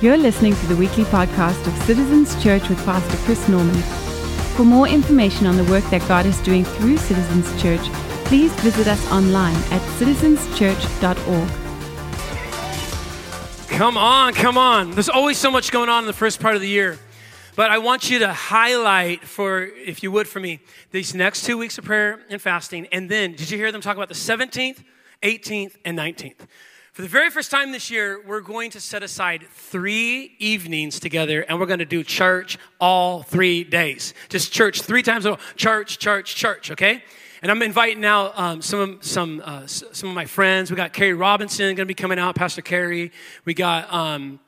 You're listening to the weekly podcast of Citizens Church with Pastor Chris Norman. For more information on the work that God is doing through Citizens Church, please visit us online at citizenschurch.org. Come on, come on. There's always so much going on in the first part of the year. But I want you to highlight for, if you would, for me, these next two weeks of prayer and fasting. And then, did you hear them talk about the 17th, 18th, and 19th? For the very first time this year, we're going to set aside three evenings together and we're going to do church all three days. Just church three times a day. Church, church, church, okay? And I'm inviting now um, some, some, uh, some of my friends. We got Carrie Robinson going to be coming out, Pastor Carrie. We got um,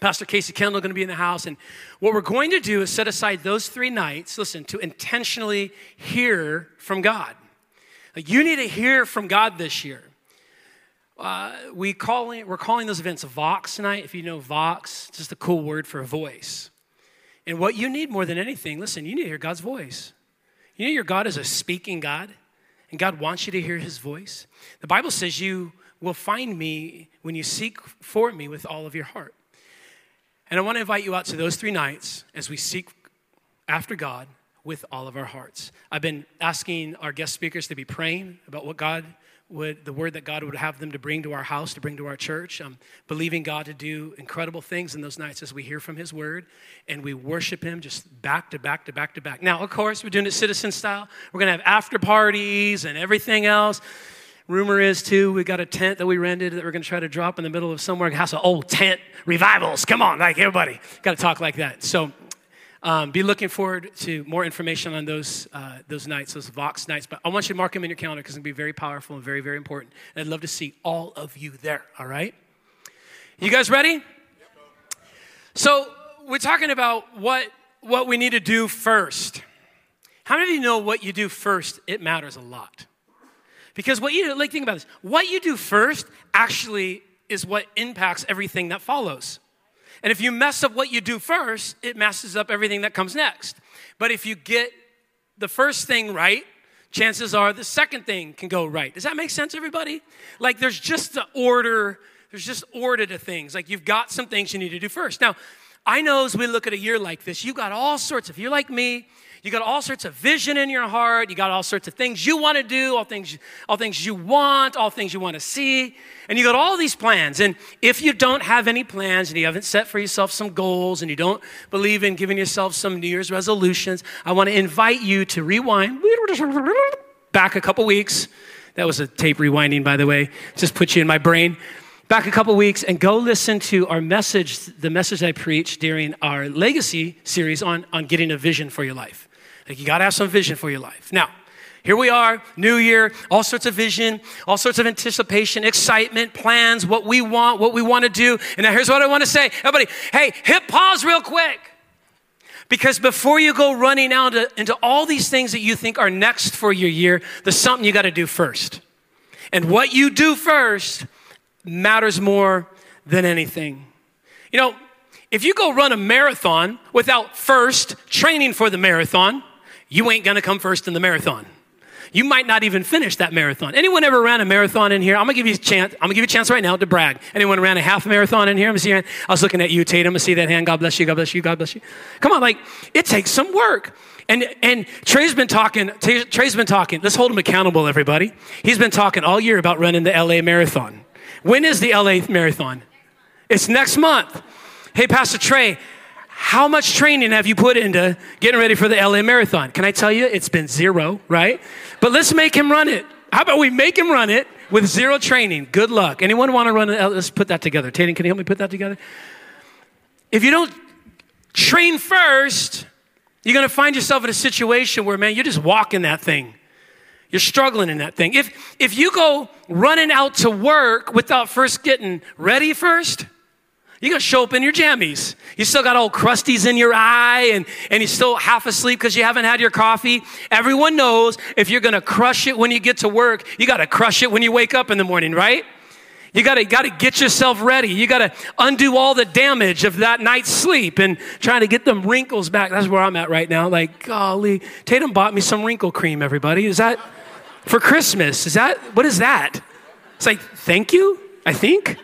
Pastor Casey Kendall going to be in the house. And what we're going to do is set aside those three nights, listen, to intentionally hear from God. Like you need to hear from God this year. Uh, we calling, we're calling those events Vox tonight. If you know Vox, it's just a cool word for a voice. And what you need more than anything, listen, you need to hear God's voice. You know, your God is a speaking God, and God wants you to hear his voice. The Bible says you will find me when you seek for me with all of your heart. And I want to invite you out to those three nights as we seek after God with all of our hearts. I've been asking our guest speakers to be praying about what God would the word that God would have them to bring to our house, to bring to our church. I'm believing God to do incredible things in those nights as we hear from His word and we worship Him just back to back to back to back. Now, of course, we're doing it citizen style. We're going to have after parties and everything else. Rumor is, too, we got a tent that we rented that we're going to try to drop in the middle of somewhere. Has an old tent revivals. Come on, like everybody. Got to talk like that. So um, be looking forward to more information on those, uh, those nights, those Vox nights. But I want you to mark them in your calendar because it's going to be very powerful and very, very important. And I'd love to see all of you there, all right? You guys ready? So we're talking about what, what we need to do first. How many of you know what you do first? It matters a lot. Because what you do, like, think about this. What you do first actually is what impacts everything that follows. And if you mess up what you do first, it messes up everything that comes next. But if you get the first thing right, chances are the second thing can go right. Does that make sense, everybody? Like there's just the order, there's just order to things. Like you've got some things you need to do first. Now, I know as we look at a year like this, you got all sorts, if you're like me, you got all sorts of vision in your heart. You got all sorts of things you want to do, all things, all things you want, all things you want to see. And you got all these plans. And if you don't have any plans and you haven't set for yourself some goals and you don't believe in giving yourself some New Year's resolutions, I want to invite you to rewind back a couple weeks. That was a tape rewinding, by the way. Just put you in my brain back a couple weeks and go listen to our message, the message I preached during our legacy series on, on getting a vision for your life. Like you got to have some vision for your life. Now, here we are, new year, all sorts of vision, all sorts of anticipation, excitement, plans, what we want, what we want to do. And now here's what I want to say. Everybody, hey, hit pause real quick. Because before you go running out into all these things that you think are next for your year, there's something you got to do first. And what you do first matters more than anything. You know, if you go run a marathon without first training for the marathon, you ain't gonna come first in the marathon. You might not even finish that marathon. Anyone ever ran a marathon in here? I'm gonna give you a chance. I'm gonna give you a chance right now to brag. Anyone ran a half marathon in here? I'm see I was looking at you, Tatum. I see that hand. God bless you. God bless you. God bless you. Come on, like it takes some work. And and Trey's been talking. Trey's been talking. Let's hold him accountable, everybody. He's been talking all year about running the LA marathon. When is the LA marathon? It's next month. Hey, Pastor Trey, how much training have you put into getting ready for the LA Marathon? Can I tell you, it's been zero, right? But let's make him run it. How about we make him run it with zero training? Good luck. Anyone want to run it? Let's put that together. Tatum, can you help me put that together? If you don't train first, you're going to find yourself in a situation where, man, you're just walking that thing. You're struggling in that thing. If, if you go running out to work without first getting ready first, you're gonna show up in your jammies. You still got old crusties in your eye and, and you're still half asleep because you haven't had your coffee. Everyone knows if you're gonna crush it when you get to work, you gotta crush it when you wake up in the morning, right? You gotta, gotta get yourself ready. You gotta undo all the damage of that night's sleep and trying to get them wrinkles back. That's where I'm at right now. Like, golly, Tatum bought me some wrinkle cream, everybody. Is that for Christmas? Is that, what is that? It's like, thank you, I think.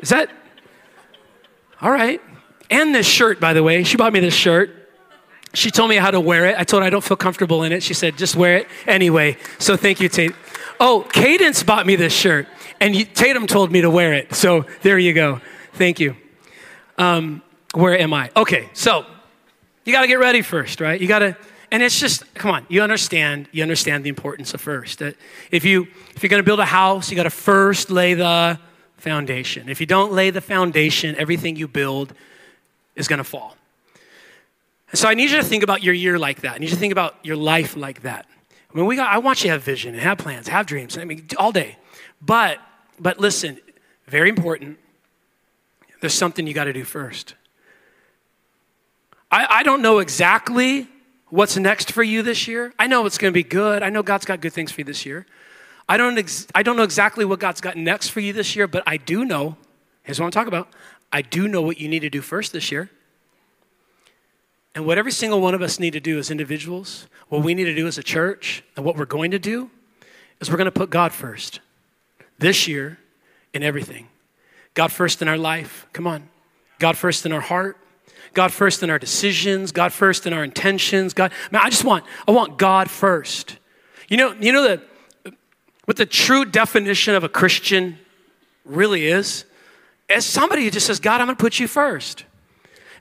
Is that, All right. And this shirt, by the way. She bought me this shirt. She told me how to wear it. I told her I don't feel comfortable in it. She said, just wear it anyway. So thank you, Tate. Oh, Cadence bought me this shirt, and Tatum told me to wear it. So there you go. Thank you. Um, where am I? Okay, so you got to get ready first, right? You got to, and it's just, come on, you understand, you understand the importance of first. That if you if you're going to build a house, you got to first lay the foundation. If you don't lay the foundation, everything you build is going to fall. And so I need you to think about your year like that. I need you to think about your life like that. I mean, we got, I want you to have vision and have plans, have dreams. I mean, all day. But, but listen, very important. There's something you got to do first. I, I don't know exactly what's next for you this year. I know it's going to be good. I know God's got good things for you this year. I don't, ex- I don't know exactly what God's got next for you this year, but I do know. Here's what I'm talking about. I do know what you need to do first this year. And what every single one of us need to do as individuals, what we need to do as a church, and what we're going to do is we're going to put God first this year in everything. God first in our life. Come on. God first in our heart. God first in our decisions. God first in our intentions. God, man, I just want, I want God first. You know, you know that what the true definition of a Christian really is? As somebody who just says, God, I'm to put you first.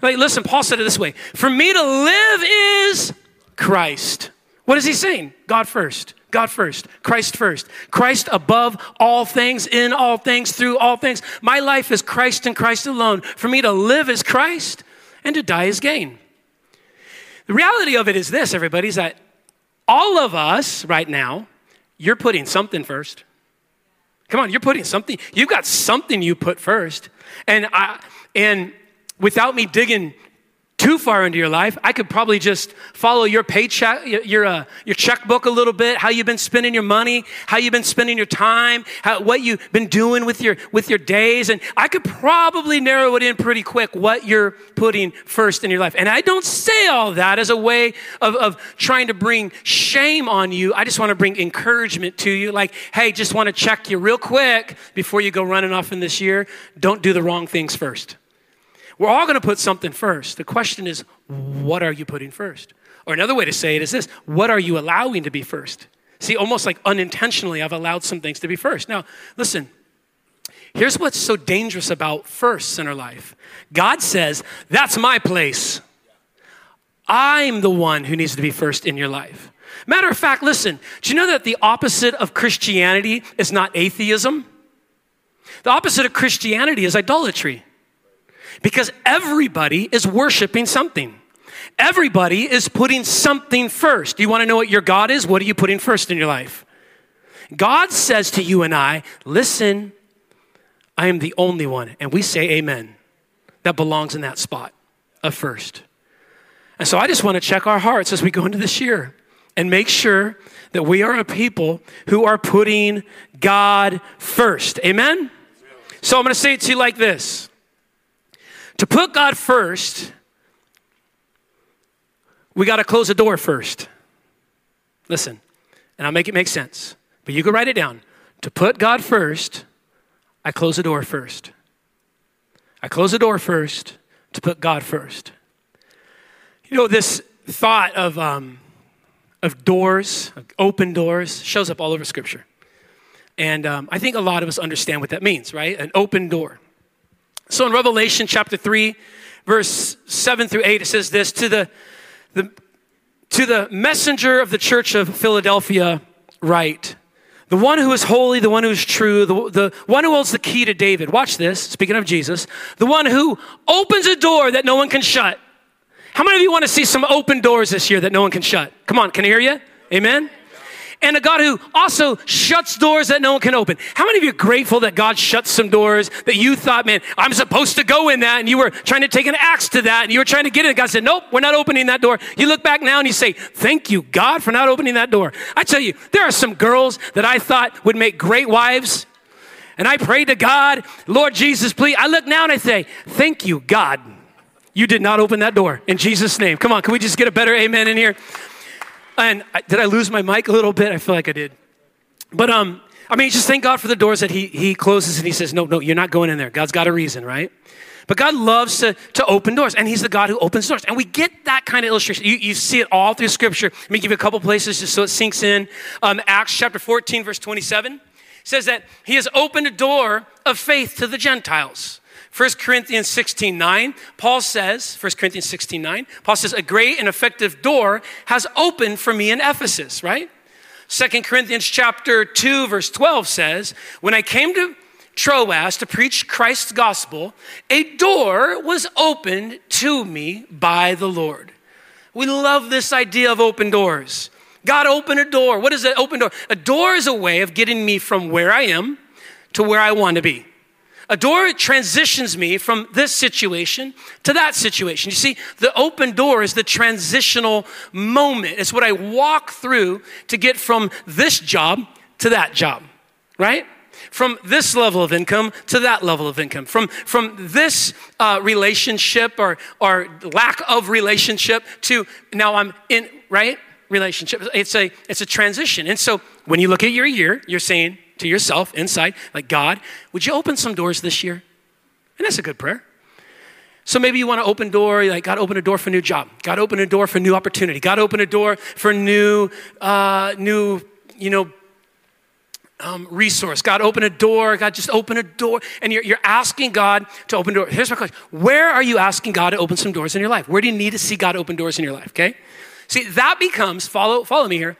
Like, listen, Paul said it this way For me to live is Christ. What is he saying? God first. God first, Christ first, Christ above all things, in all things, through all things. My life is Christ and Christ alone. For me to live is Christ and to die is gain. The reality of it is this, everybody, is that all of us right now, you're putting something first. Come on, you're putting something, you've got something you put first. And I, and without me digging too far into your life, I could probably just follow your paycheck, your, uh, your checkbook a little bit, how you've been spending your money, how you've been spending your time, how, what you've been doing with your, with your days. And I could probably narrow it in pretty quick what you're putting first in your life. And I don't say all that as a way of, of trying to bring shame on you. I just want to bring encouragement to you. Like, hey, just want to check you real quick before you go running off in this year. Don't do the wrong things first. We're all going to put something first. The question is, what are you putting first? Or another way to say it is this what are you allowing to be first? See, almost like unintentionally, I've allowed some things to be first. Now, listen, here's what's so dangerous about firsts in our life God says, that's my place. I'm the one who needs to be first in your life. Matter of fact, listen, do you know that the opposite of Christianity is not atheism? The opposite of Christianity is idolatry. Because everybody is worshiping something. Everybody is putting something first. Do you want to know what your God is? What are you putting first in your life? God says to you and I, listen, I am the only one. And we say amen. That belongs in that spot of first. And so I just want to check our hearts as we go into this year and make sure that we are a people who are putting God first. Amen? So I'm going to say it to you like this to put God first, we got to close the door first. Listen, and I'll make it make sense, but you can write it down. To put God first, I close the door first. I close the door first to put God first. You know, this thought of, um, of doors, of open doors, shows up all over Scripture. And um, I think a lot of us understand what that means, right? An open door. So in Revelation chapter 3, verse 7 through 8, it says this to the, the, to the messenger of the church of Philadelphia, write, the one who is holy, the one who is true, the, the one who holds the key to David. Watch this, speaking of Jesus, the one who opens a door that no one can shut. How many of you want to see some open doors this year that no one can shut? Come on, can I hear you? Amen? And a God who also shuts doors that no one can open. How many of you are grateful that God shuts some doors that you thought, man, I'm supposed to go in that, and you were trying to take an axe to that, and you were trying to get it. God said, nope, we're not opening that door. You look back now and you say, thank you, God, for not opening that door. I tell you, there are some girls that I thought would make great wives. And I prayed to God, Lord Jesus, please. I look now and I say, thank you, God. You did not open that door in Jesus' name. Come on, can we just get a better amen in here? And I, did I lose my mic a little bit? I feel like I did. But um, I mean, just thank God for the doors that he, he closes and he says, no, no, you're not going in there. God's got a reason, right? But God loves to, to open doors, and He's the God who opens doors. And we get that kind of illustration. You, you see it all through Scripture. Let me give you a couple places just so it sinks in. Um, Acts chapter 14, verse 27 says that He has opened a door of faith to the Gentiles. 1 Corinthians 16 9, Paul says, 1 Corinthians 16 9, Paul says, a great and effective door has opened for me in Ephesus, right? 2 Corinthians chapter 2, verse 12 says, When I came to Troas to preach Christ's gospel, a door was opened to me by the Lord. We love this idea of open doors. God opened a door. What is an open door? A door is a way of getting me from where I am to where I want to be. A door transitions me from this situation to that situation. You see, the open door is the transitional moment. It's what I walk through to get from this job to that job, right? From this level of income to that level of income. From, from this uh, relationship or, or lack of relationship to now I'm in, right? Relationship. It's a, it's a transition. And so when you look at your year, you're saying, to yourself inside, like, God, would you open some doors this year? And that's a good prayer. So maybe you want to open door, like God open a door for a new job. God open a door for a new opportunity. God open a door for new, uh, new, you know, um, resource. God open a door. God just open a door. And you're, you're asking God to open door. Here's my question. Where are you asking God to open some doors in your life? Where do you need to see God open doors in your life? Okay. See, that becomes, follow, follow me here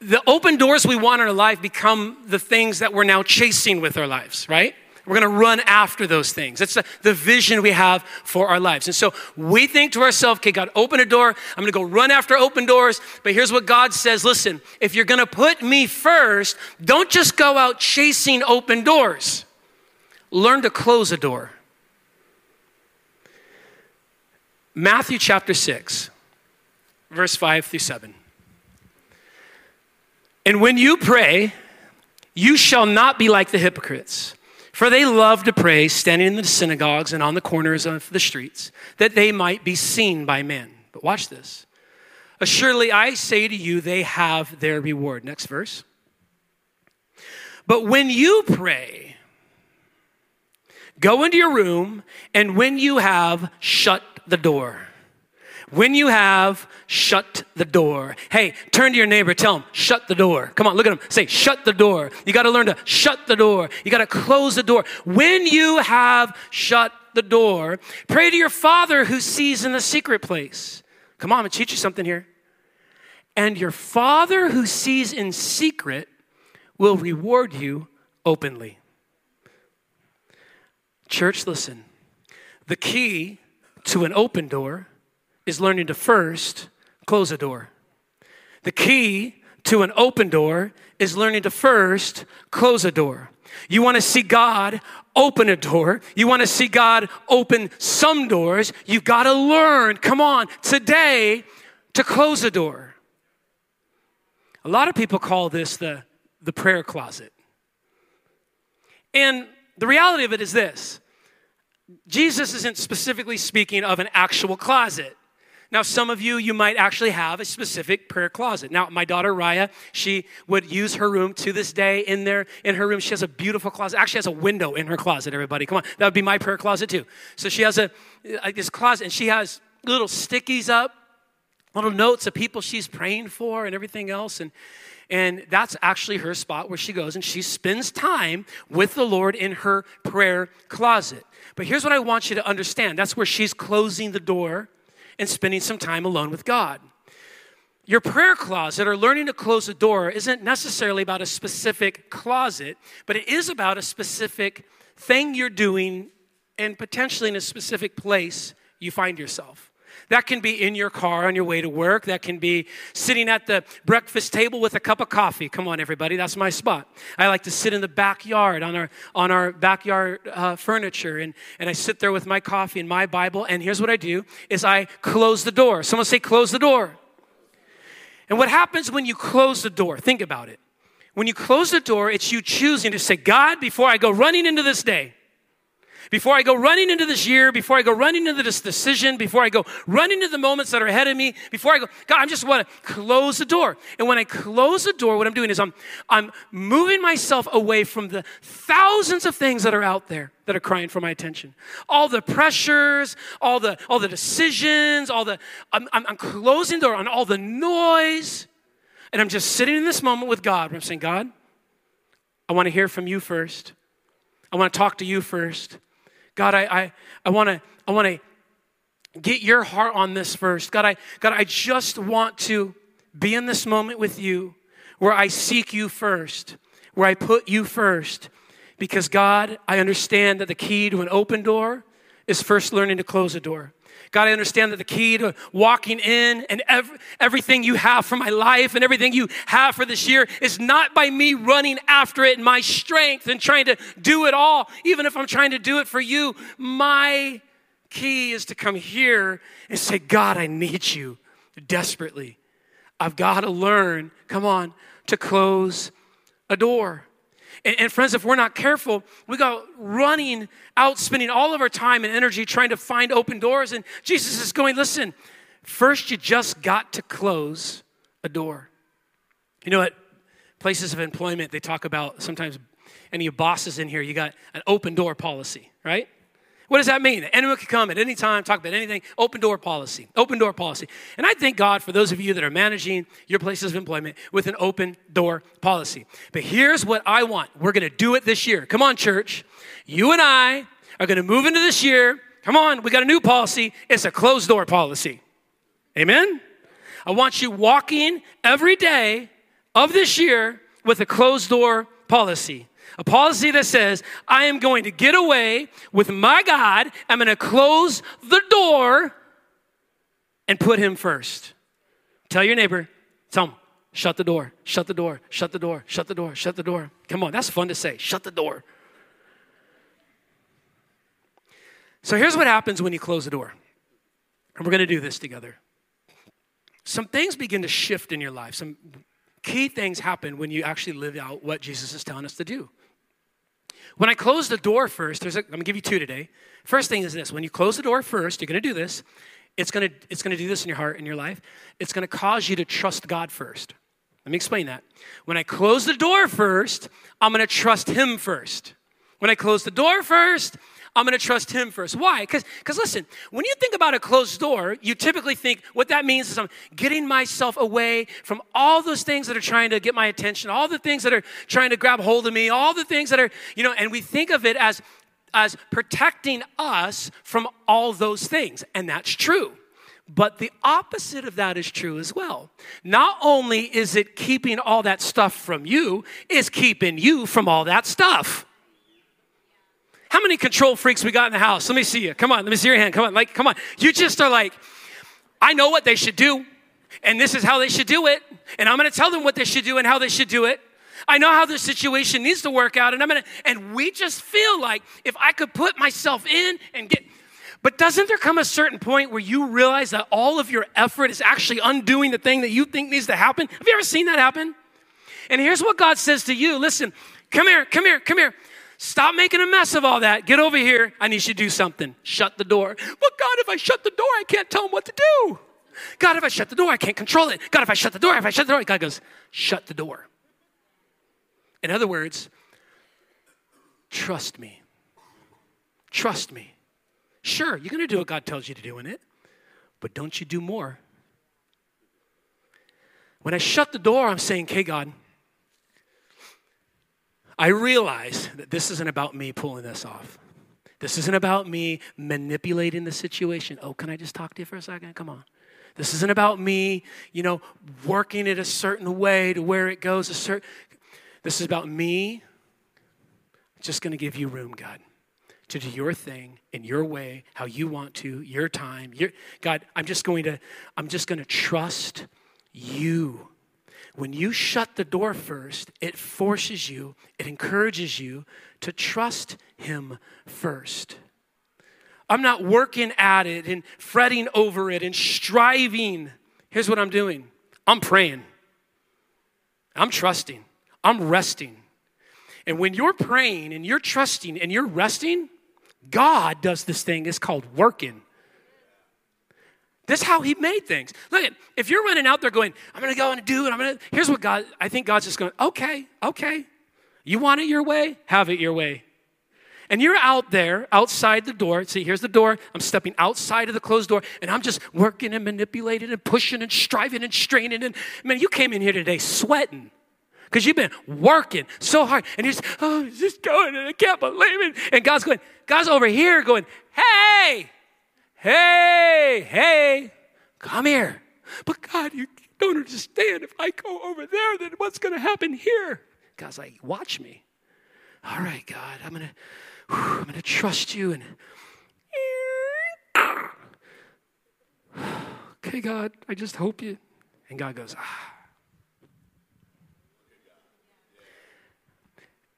the open doors we want in our life become the things that we're now chasing with our lives, right? We're to run after those things. That's the, the, vision we have for our lives. And so we think to ourselves, okay, God, open a door. I'm to go run after open doors. But here's what God says listen, if you're to put me first, don't just go out chasing open doors. Learn to close a door. Matthew chapter 6, verse 5 through 7. And when you pray, you shall not be like the hypocrites, for they love to pray standing in the synagogues and on the corners of the streets, that they might be seen by men. But watch this. Assuredly, I say to you, they have their reward. Next verse. But when you pray, go into your room, and when you have, shut the door when you have shut the door. Hey, turn to your neighbor, tell him, shut the door. Come on, look at him. Say, shut the door. You got to learn to shut the door. You got to close the door. When you have shut the door, pray to your Father who sees in the secret place. Come on, I'm going to teach you something here. And your Father who sees in secret will reward you openly. Church, listen. The key to an open door is learning to first close a door. The key to an open door is learning to first close a door. You want to see God open a door. You want to see God open some doors. You've got to learn, come on, today to close a door. A lot of people call this the, the prayer closet. And the reality of it is this Jesus isn't specifically speaking of an actual closet. Now, some of you, you might actually have a specific prayer closet. Now, my daughter Raya, she would use her room to this day. In there, in her room, she has a beautiful closet. Actually, has a window in her closet. Everybody, come on, that would be my prayer closet too. So she has a uh, this closet, and she has little stickies up, little notes of people she's praying for, and everything else, and. And that's actually her spot where she goes and she spends time with the Lord in her prayer closet. But here's what I want you to understand that's where she's closing the door and spending some time alone with God. Your prayer closet or learning to close a door isn't necessarily about a specific closet, but it is about a specific thing you're doing and potentially in a specific place you find yourself. That can be in your car on your way to work. That can be sitting at the breakfast table with a cup of coffee. Come on, everybody, that's my spot. I like to sit in the backyard on our, on our backyard uh, furniture, and, and I sit there with my coffee and my Bible. And here's what I do is I close the door. Someone say, close the door. And what happens when you close the door? Think about it. When you close the door, it's you choosing to say, God, before I go running into this day, Before I go running into this year, before I go running into this decision, before I go running into the moments that are ahead of me, before I go, God, I just want to close the door. And when I close the door, what I'm doing is I'm, I'm moving myself away from the thousands of things that are out there that are crying for my attention. All the pressures, all the, all the decisions, all the, I'm, I'm, I'm closing the door on all the noise. And I'm just sitting in this moment with God where I'm saying, God, I want to hear from you first. I want to talk to you first. God, I, I, I want to I want to get your heart on this first. God, I, God, I just want to be in this moment with you where I seek you first, where I put you first. Because, God, I understand that the key to an open door is first learning to close a door. God, I understand that the key to walking in and every, everything you have for my life and everything you have for this year is not by me running after it in my strength and trying to do it all, even if I'm trying to do it for you. My key is to come here and say, God, I need you desperately. I've got to learn, come on, to close a door. And, and, friends, if we're not careful, we go running out, spending all of our time and energy trying to find open doors. And Jesus is going, listen, first you just got to close a door. You know, what? places of employment, they talk about sometimes any of bosses in here, you got an open door policy, right? What does that mean? Anyone can come at any time, talk about anything. Open door policy. Open door policy. And I thank God for those of you that are managing your places of employment with an open door policy. But here's what I want. We're going to do it this year. Come on, church. You and I are going to move into this year. Come on, we got a new policy. It's a closed door policy. Amen? I want you walking every day of this year with a closed door policy. A policy that says, I am going to get away with my God. I'm going to close the door and put him first. Tell your neighbor, tell him, shut the door, shut the door, shut the door, shut the door, shut the door. Come on, that's fun to say. Shut the door. So here's what happens when you close the door. And we're going to do this together. Some things begin to shift in your life. Some key things happen when you actually live out what Jesus is telling us to do. When I close the door first, there's a, I'm gonna give you two today. First thing is this when you close the door first, you're gonna do this. It's gonna, it's gonna do this in your heart, in your life. It's gonna cause you to trust God first. Let me explain that. When I close the door first, I'm gonna trust Him first. When I close the door first, I'm going to trust him first. Why? Because listen, when you think about a closed door, you typically think what that means is I'm getting myself away from all those things that are trying to get my attention, all the things that are trying to grab hold of me, all the things that are, you know, and we think of it as as protecting us from all those things. And that's true. But the opposite of that is true as well. Not only is it keeping all that stuff from you, it's keeping you from all that stuff. How many control freaks we got in the house? Let me see you. Come on, let me see your hand. Come on, like, come on. You just are like, I know what they should do, and this is how they should do it, and I'm gonna tell them what they should do and how they should do it. I know how this situation needs to work out, and I'm gonna, and we just feel like if I could put myself in and get, but doesn't there come a certain point where you realize that all of your effort is actually undoing the thing that you think needs to happen? Have you ever seen that happen? And here's what God says to you listen, come here, come here, come here. Stop making a mess of all that. Get over here. I need you to do something. Shut the door. But God, if I shut the door, I can't tell him what to do. God, if I shut the door, I can't control it. God, if I shut the door, if I shut the door, God goes, shut the door. In other words, trust me. Trust me. Sure, you're going to do what God tells you to do in it, but don't you do more. When I shut the door, I'm saying, okay, God, I realize that this isn't about me pulling this off. This isn't about me manipulating the situation. Oh, can I just talk to you for a second? Come on. This isn't about me, you know, working it a certain way to where it goes a certain. This is about me just going to give you room, God, to do your thing in your way, how you want to, your time. Your, God, I'm just going to, I'm just going to trust you when you shut the door first, it forces you, it encourages you to trust Him first. I'm not working at it and fretting over it and striving. Here's what I'm doing I'm praying, I'm trusting, I'm resting. And when you're praying and you're trusting and you're resting, God does this thing. It's called working. This is how he made things. Look at if you're running out there going, I'm gonna go and do it, I'm gonna here's what God I think God's just going, okay, okay. You want it your way? Have it your way. And you're out there outside the door. See, here's the door. I'm stepping outside of the closed door and I'm just working and manipulating and pushing and striving and straining. And man, you came in here today sweating because you've been working so hard. And you're just, oh, it's just going and I can't believe it. And God's going, God's over here going, hey, hey, hey, come here. But God, you don't understand. If I go over there, then what's going to happen here? God's like, watch me. All right, God, I'm going to. I'm going to trust you and okay god i just hope you and god goes ah.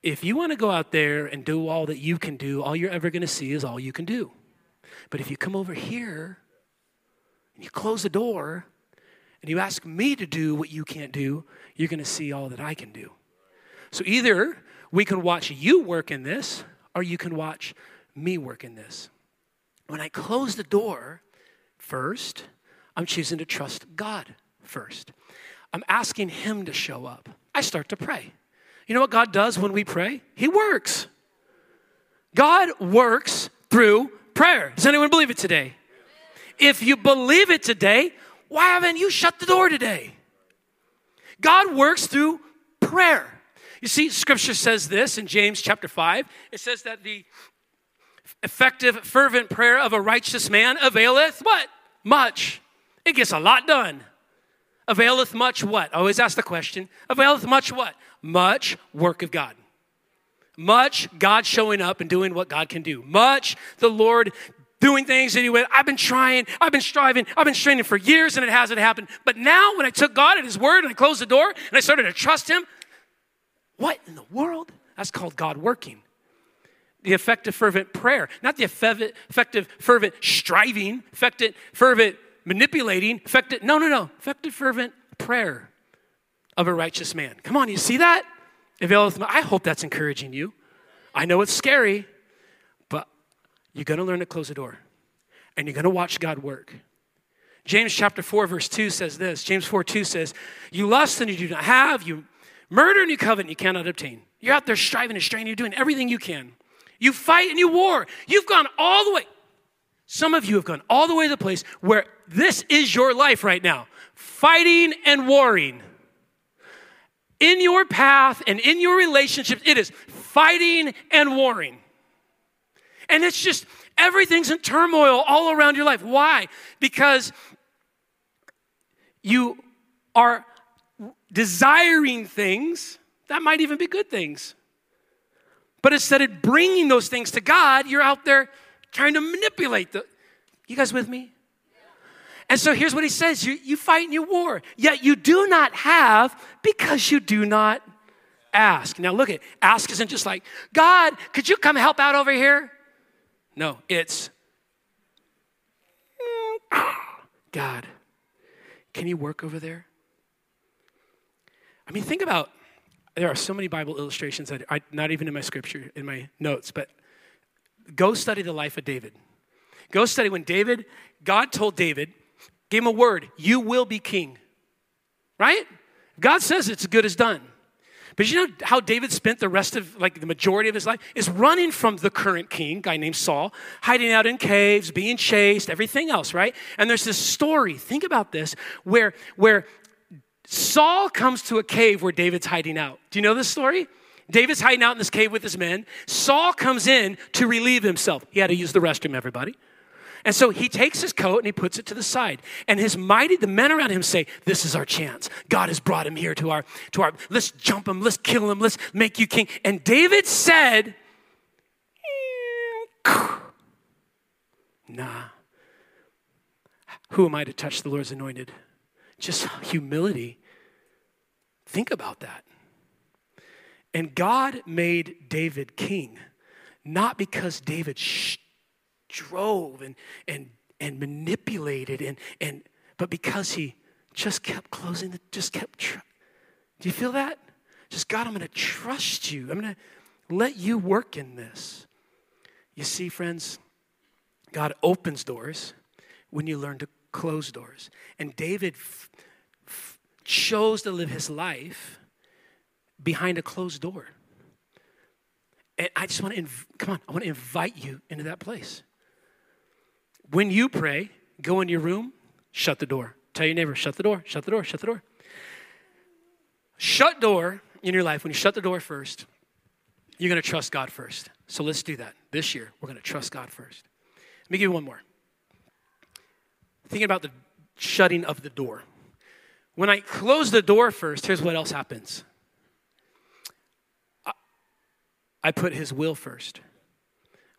if you want to go out there and do all that you can do all you're ever going to see is all you can do but if you come over here and you close the door and you ask me to do what you can't do, you're going to see all that I can do. So either we can watch you work in this, or you can watch me work in this. When I close the door, first, I'm choosing to trust God first. I'm asking Him to show up. I start to pray. You know what God does when we pray? He works. God works through prayer. Does anyone believe it today? If you believe it today, why haven't you shut the door today? God works through prayer. You see, scripture says this in James chapter 5. It says that the effective, fervent prayer of a righteous man availeth what? Much. It gets a lot done. Availeth much what? I always ask the question. Availeth much what? Much work of God. Much God showing up and doing what God can do. Much the Lord doing things that he went, I've been trying, I've been striving, I've been straining for years and it hasn't happened. But now when I took God at his word and I closed the door and I started to trust him, what in the world? That's called God working. The effective, fervent prayer, not the effective, fervent striving, effective, fervent manipulating, effective, no, no, no, effective, fervent prayer of a righteous man. Come on, you see that? I hope that's encouraging you. I know it's scary, but you're going to learn to close the door and you're going to watch God work. James chapter 4, verse 2 says this James 4 2 says, You lust and you do not have, you murder and you covet and you cannot obtain. You're out there striving and straining, you're doing everything you can. You fight and you war. You've gone all the way. Some of you have gone all the way to the place where this is your life right now fighting and warring in your path and in your relationships, it is fighting and warring. And it's just everything's in turmoil all around your life. Why? Because you are desiring things that might even be good things. But instead of bringing those things to God, you're out there trying to manipulate the. You guys with me? And so here's what he says you, you fight and you war, yet you do not have because you do not ask. Now look at ask isn't just like, God, could you come help out over here? No, it's mm, God, can you work over there? I mean, think about there are so many Bible illustrations that I not even in my scripture, in my notes, but go study the life of David. Go study when David, God told David, Gave him a word. You will be king. Right? God says it's good as done. But you know how David spent the rest of, like, the majority of his life? Is running from the current king, guy named Saul, hiding out in caves, being chased, everything else, right? And there's this story, think about this, where, where Saul comes to a cave where David's hiding out. Do you know this story? David's hiding out in this cave with his men. Saul comes in to relieve himself. He had to use the restroom, everybody. And so he takes his coat and he puts it to the side. And his mighty, the men around him say, This is our chance. God has brought him here to our, to our, let's jump him, let's kill him, let's make you king. And David said, Nah. Who am I to touch the Lord's anointed? Just humility. Think about that. And God made David king, not because David drove and, and, and manipulated and, and but because he just kept closing the just kept tr- do you feel that just god i'm going to trust you i'm going to let you work in this You see, friends, God opens doors when you learn to close doors. And David f- f- chose to live his life behind a closed door. And I just want to, inv- come on, I want to invite you into that place. When you pray, go in your room, shut the door. Tell your neighbor, shut the door, shut the door, shut the door. Shut door in your life, when you shut the door first, you're going to trust God first. So let's do that. This year, we're going to trust God first. Let me give you one more. Thinking about the shutting of the door. When I close the door first, here's what else happens I, I put His will first.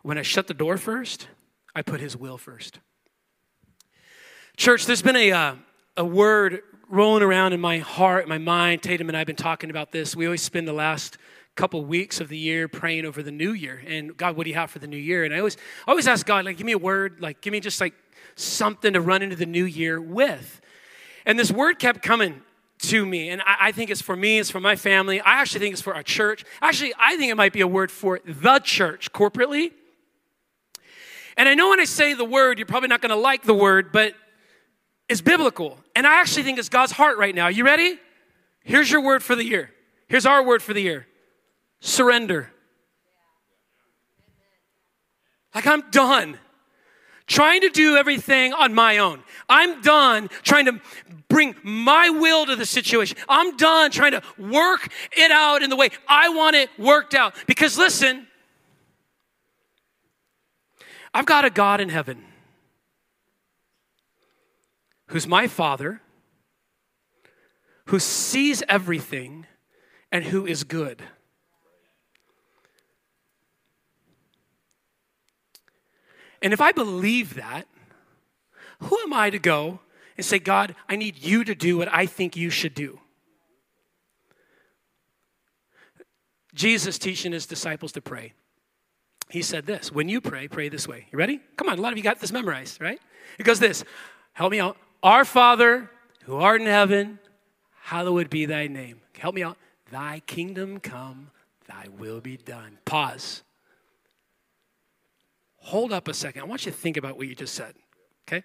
When I shut the door first, I put His will first. Church, there's been a, uh, a word rolling around in my heart, my mind. Tatum and I have been talking about this. We always spend the last couple weeks of the year praying over the new year and God, what do you have for the new year? And I always, I always ask God, like, give me a word, like, give me just like something to run into the new year with. And this word kept coming to me. And I, I, think it's for me, it's for my family. I actually think it's for our church. Actually, I think it might be a word for the church corporately. And I know when I say the word, you're probably not going to like the word, but it's biblical. And I actually think it's God's heart right now. You ready? Here's your word for the year. Here's our word for the year surrender. Like, I'm done trying to do everything on my own. I'm done trying to bring my will to the situation. I'm done trying to work it out in the way I want it worked out. Because listen, I've got a God in heaven who's my father, who sees everything, and who is good. And if I believe that, who am I to go and say, God, I need you to do what I think you should do? Jesus teaching his disciples to pray. He said this when you pray, pray this way. You ready? Come on, a lot of you got this memorized, right? It goes this Help me out. Our Father, who art in heaven, hallowed be thy name. Help me out. Thy kingdom come, thy will be done. Pause hold up a second. I want you to think about what you just said, okay?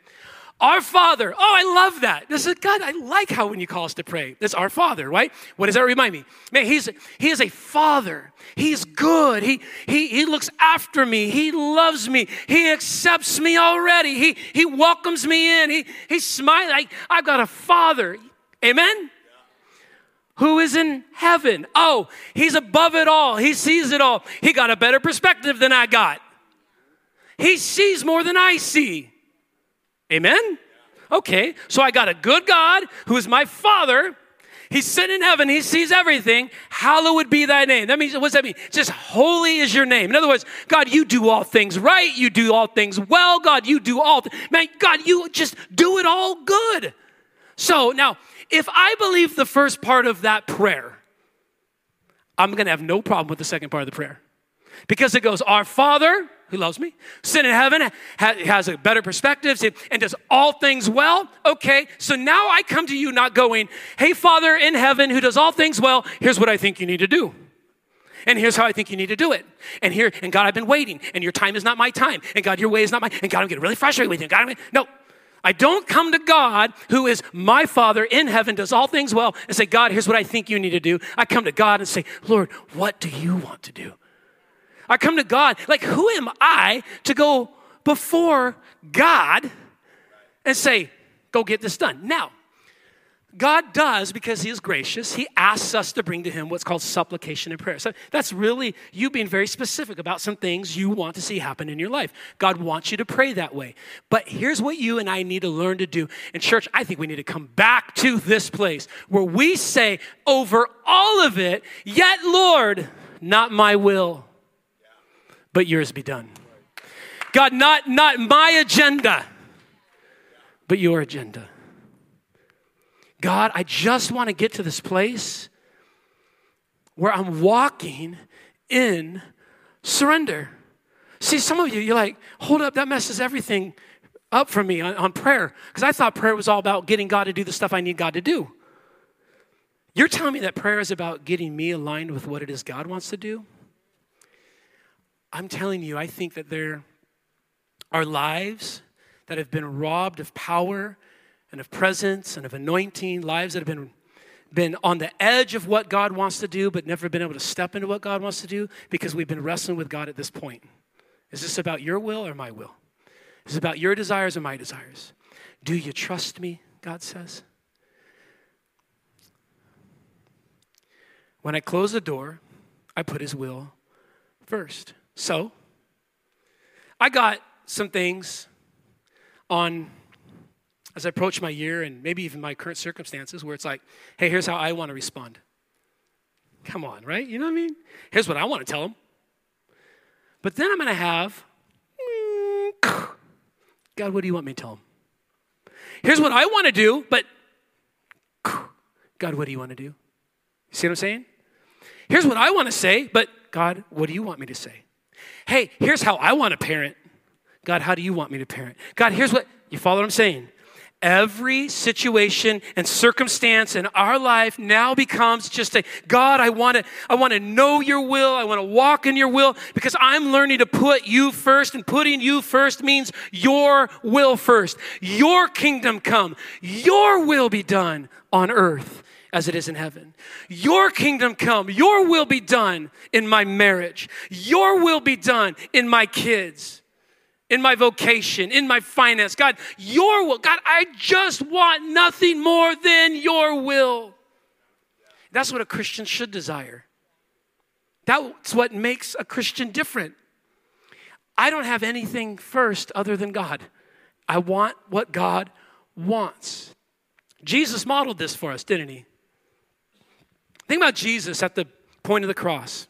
Our Father. Oh, I love that. This is God. I like how when you call us to pray, this our Father, right? What does that remind me? Man, he's he is a Father. He's good. He he he looks after me. He loves me. He accepts me already. He he welcomes me in. He he smiles. Like I've got a Father. Amen. Who is in heaven? Oh, he's above it all. He sees it all. He got a better perspective than I got. He sees more than I see. Amen? Okay, so I got a good God who is my Father. He's sitting in heaven. He sees everything. Hallowed be thy name. That means, what does that mean? Just holy is your name. In other words, God, you do all things right. You do all things well. God, you do all, th- man, God, you just do it all good. So now, if I believe the first part of that prayer, I'm going to have no problem with the second part of the prayer. Because it goes, Our Father, who loves me, sit in heaven, has a better perspective, and does all things well. Okay, so now I come to you not going, hey, Father in heaven who does all things well, here's what I think you need to do. And here's how I think you need to do it. And here, and God, I've been waiting, and your time is not my time. And God, your way is not my, And God, I'm getting really frustrated with you. God, I'm, no, I don't come to God, who is my Father in heaven, does all things well, and say, God, here's what I think you need to do. I come to God and say, Lord, what do you want to do? I come to God. Like, who am I to go before God and say, go get this done? Now, God does, because He is gracious, He asks us to bring to Him what's called supplication and prayer. So that's really you being very specific about some things you want to see happen in your life. God wants you to pray that way. But here's what you and I need to learn to do. In church, I think we need to come back to this place where we say over all of it, Yet, Lord, not my will, but yours be done. God, not, not my agenda, but your agenda. God, I just want to get to this place where I'm walking in surrender. See, some of you, you're like, hold up, that messes everything up for me on, on prayer. Because I thought prayer was all about getting God to do the stuff I need God to do. You're telling me that prayer is about getting me aligned with what it is God wants to do? I'm telling you, I think that there are lives that have been robbed of power and of presence and of anointing, lives that have been, been on the edge of what God wants to do, but never been able to step into what God wants to do because we've been wrestling with God at this point. Is this about your will or my will? Is it about your desires or my desires? Do you trust me? God says. When I close the door, I put his will first. So, I got some things on as I approach my year and maybe even my current circumstances where it's like, hey, here's how I want to respond. Come on, right? You know what I mean? Here's what I want to tell them. But then I'm going to have, God, what do you want me to tell them? Here's what I want to do, but God, what do you want to do? See what I'm saying? Here's what I want to say, but God, what do you want me to say? Hey, here's how I want to parent. God, how do you want me to parent? God, here's what, you follow what I'm saying? Every situation and circumstance in our life now becomes just a God, I want to I want to know your will. I want to walk in your will because I'm learning to put you first and putting you first means your will first. Your kingdom come. Your will be done on earth as it is in heaven. Your kingdom come. Your will be done in my marriage. Your will be done in my kids in my vocation, in my finance. God, your will. God, I just want nothing more than your will. That's what a Christian should desire. That's what makes a Christian different. I don't have anything first other than God. I want what God wants. Jesus modeled this for us, didn't he? Think about Jesus at the point of the cross.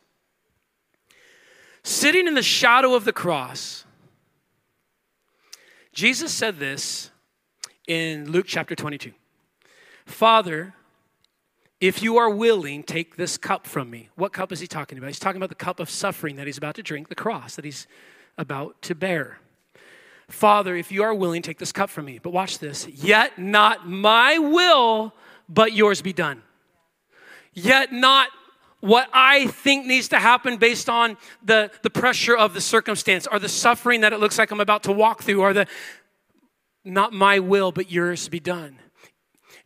Sitting in the shadow of the cross, Jesus said this in Luke chapter 22 Father, if you are willing, take this cup from me. What cup is he talking about? He's talking about the cup of suffering that he's about to drink, the cross that he's about to bear. Father, if you are willing, take this cup from me. But watch this. Yet not my will, but yours be done. Yet not what I think needs to happen based on the, the pressure of the circumstance or the suffering that it looks like I'm about to walk through or the not my will, but yours be done.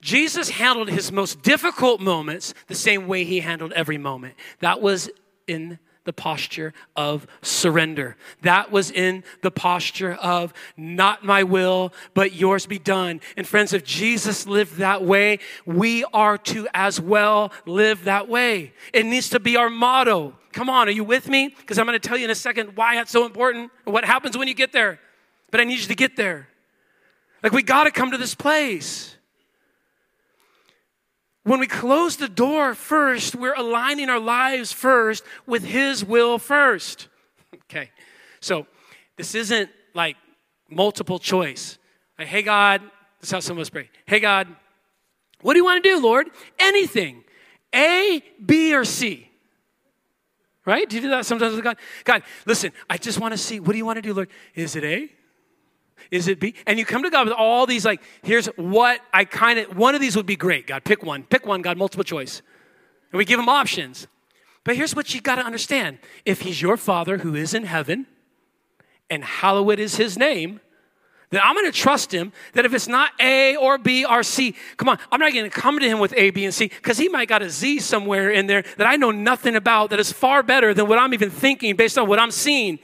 Jesus handled his most difficult moments the same way he handled every moment. That was in the posture of surrender. That was in the posture of not my will, but yours be done. And friends, if Jesus lived that way, we are to as well live that way. It needs to be our motto. Come on, are you with me? Because I'm going to tell you in a second why that's so important and what happens when you get there. But I need you to get there. Like, we got to come to this place. When we close the door first, we're aligning our lives first with His will first. Okay, so this isn't like multiple choice. Like, hey, God, this is how some of us pray. Hey, God, what do you want to do, Lord? Anything. A, B, or C. Right? Do you do that sometimes with God? God, listen, I just want to see. What do you want to do, Lord? Is it A? Is it B? And you come to God with all these, like, here's what I kind of, one of these would be great. God, pick one. Pick one, God, multiple choice. And we give him options. But here's what you got to understand if he's your father who is in heaven, and hallowed is his name, then I'm going to trust him that if it's not A or B or C, come on, I'm not going to come to him with A, B, and C because he might got a Z somewhere in there that I know nothing about that is far better than what I'm even thinking based on what I'm seeing.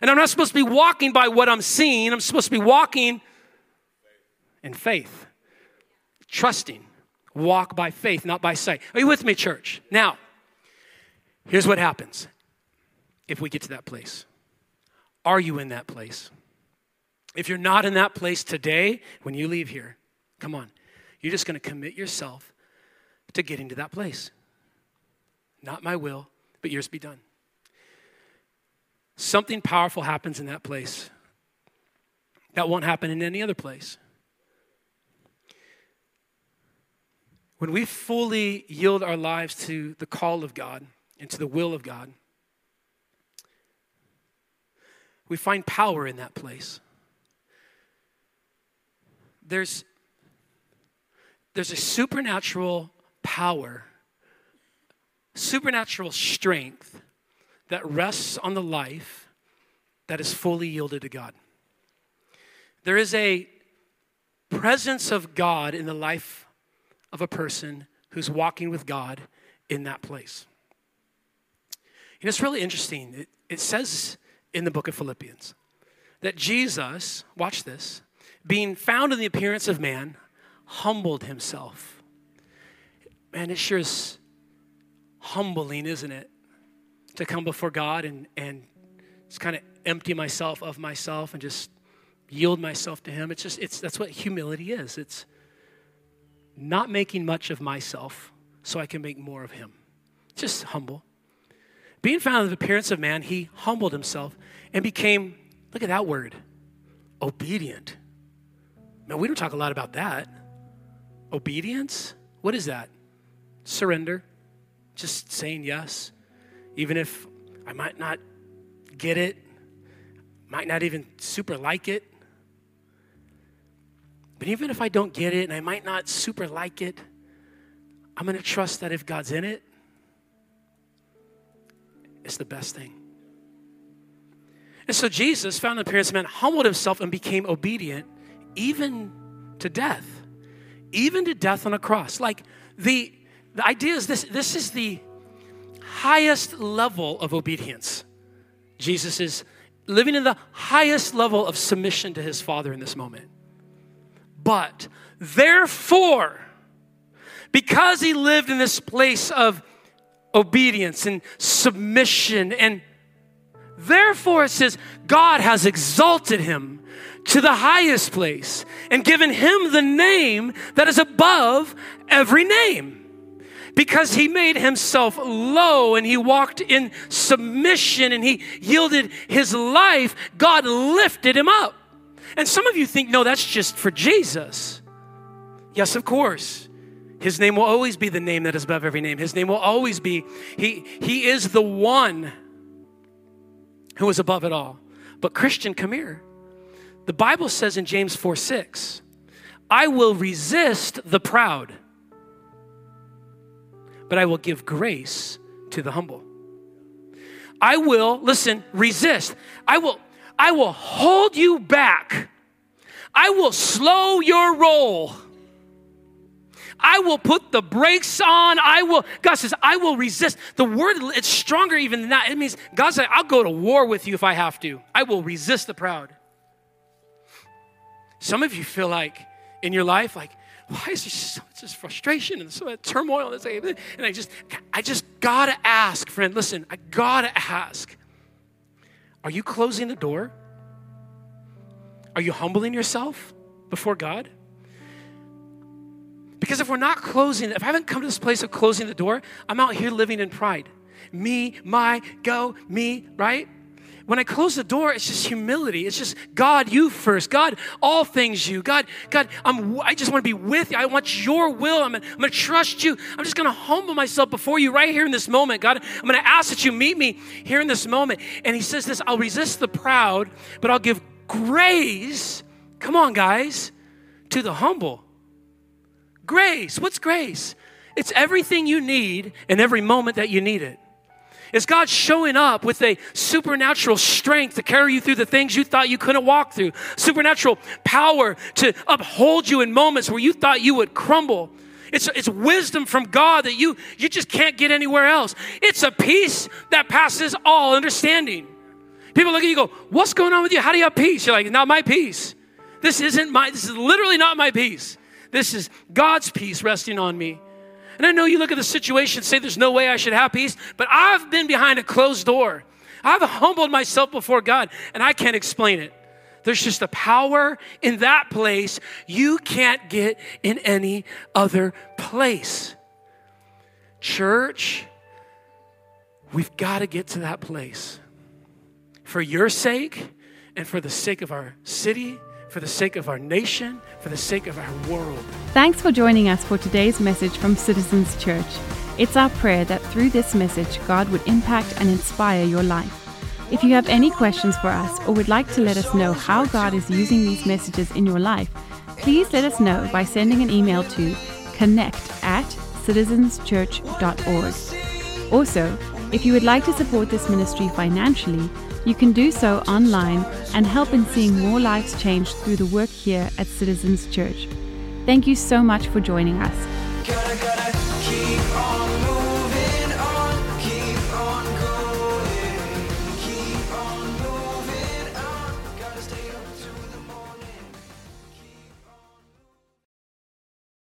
And I'm not supposed to be walking by what I'm seeing, I'm supposed to be walking in faith, trusting. Walk by faith, not by sight. Are you with me, church? Now, here's what happens if we get to that place. Are you in that place? If you're not in that place today, when you leave here, come on, you're just going to commit yourself to getting to that place. Not my will, but yours be done something powerful happens in that place that won't happen in any other place. When we fully yield our lives to the call of God and to the will of God, we find power in that place. There's, there's a supernatural power, supernatural strength that rests on the life that is fully yielded to God. There is a presence of God in the life of a person who's walking with God in that place. And it's really interesting. It, it says in the book of Philippians that Jesus, watch this, being found in the appearance of man, humbled himself. Man, it sure is humbling, isn't it? To come before God and, and just kind of empty myself of myself and just yield myself to Him. It's just, it's, that's what humility is. It's not making much of myself so I can make more of Him. Just humble. Being found in the appearance of man, He humbled Himself and became, look at that word, obedient. Now, we don't talk a lot about that. Obedience? What is that? Surrender. Just saying yes. Even if I might not get it, might not even super like it. But even if I don't get it and I might not super like it, I'm going to trust that if God's in it, it's the best thing. And so Jesus, found the appearance of man, humbled himself and became obedient even to death. Even to death on a cross. Like the, the idea is this this is the highest level of obedience. Jesus is living in the highest level of submission to his Father in this moment. But therefore, because he lived in this place of obedience and submission, and therefore it says, God has exalted him to the highest place and given him the name that is above every name because he made himself low and he walked in submission and he yielded his life, God lifted him up. And some of you think, no, that's just for Jesus. Yes, of course. His name will always be the name that is above every name. His name will always be, he, he is the one who is above it all. But Christian, come here. The Bible says in James 4 6, I will resist the proud but I will give grace to the humble. I will, listen, resist. I will, I will hold you back. I will slow your roll. I will put the brakes on. I will, God says, I will resist. The word, it's stronger even than that. It means God said, I'll go to war with you if I have to. I will resist the proud. Some of you feel like in your life, like, why is there so much frustration and so much turmoil? And I just, I just gotta ask, friend, listen, I gotta ask. Are you closing the door? Are you humbling yourself before God? Because if we're not closing, if I haven't come to this place of closing the door, I'm out here living in pride. Me, my, go, me, right? When I close the door, it's just humility. It's just God, you first. God, all things you. God, God, I'm, I just want to be with you. I want your will. I'm, I'm going to trust you. I'm just going to humble myself before you right here in this moment. God, I'm going to ask that you meet me here in this moment. And he says this I'll resist the proud, but I'll give grace. Come on, guys, to the humble. Grace. What's grace? It's everything you need in every moment that you need it. Is God showing up with a supernatural strength to carry you through the things you thought you couldn't walk through? Supernatural power to uphold you in moments where you thought you would crumble. It's, it's wisdom from God that you, you just can't get anywhere else. It's a peace that passes all understanding. People look at you go, What's going on with you? How do you have peace? You're like, Not my peace. This isn't my, this is literally not my peace. This is God's peace resting on me. And I know you look at the situation say there's no way I should have peace, but I've been behind a closed door. I've humbled myself before God, and I can't explain it. There's just a power in that place you can't get in any other place. Church, we've got to get to that place for your sake and for the sake of our city for the sake of our nation, for the sake of our world. Thanks for joining us for today's message from Citizens Church. It's our prayer that through this message, God would impact and inspire your life. If you have any questions for us or would like to let us know how God is using these messages in your life, please let us know by sending an email to connect at citizenschurch.org. Also, If you would like to support this ministry financially, you can do so online and help in seeing more lives changed through the work here at Citizens Church. Thank you so much for joining us.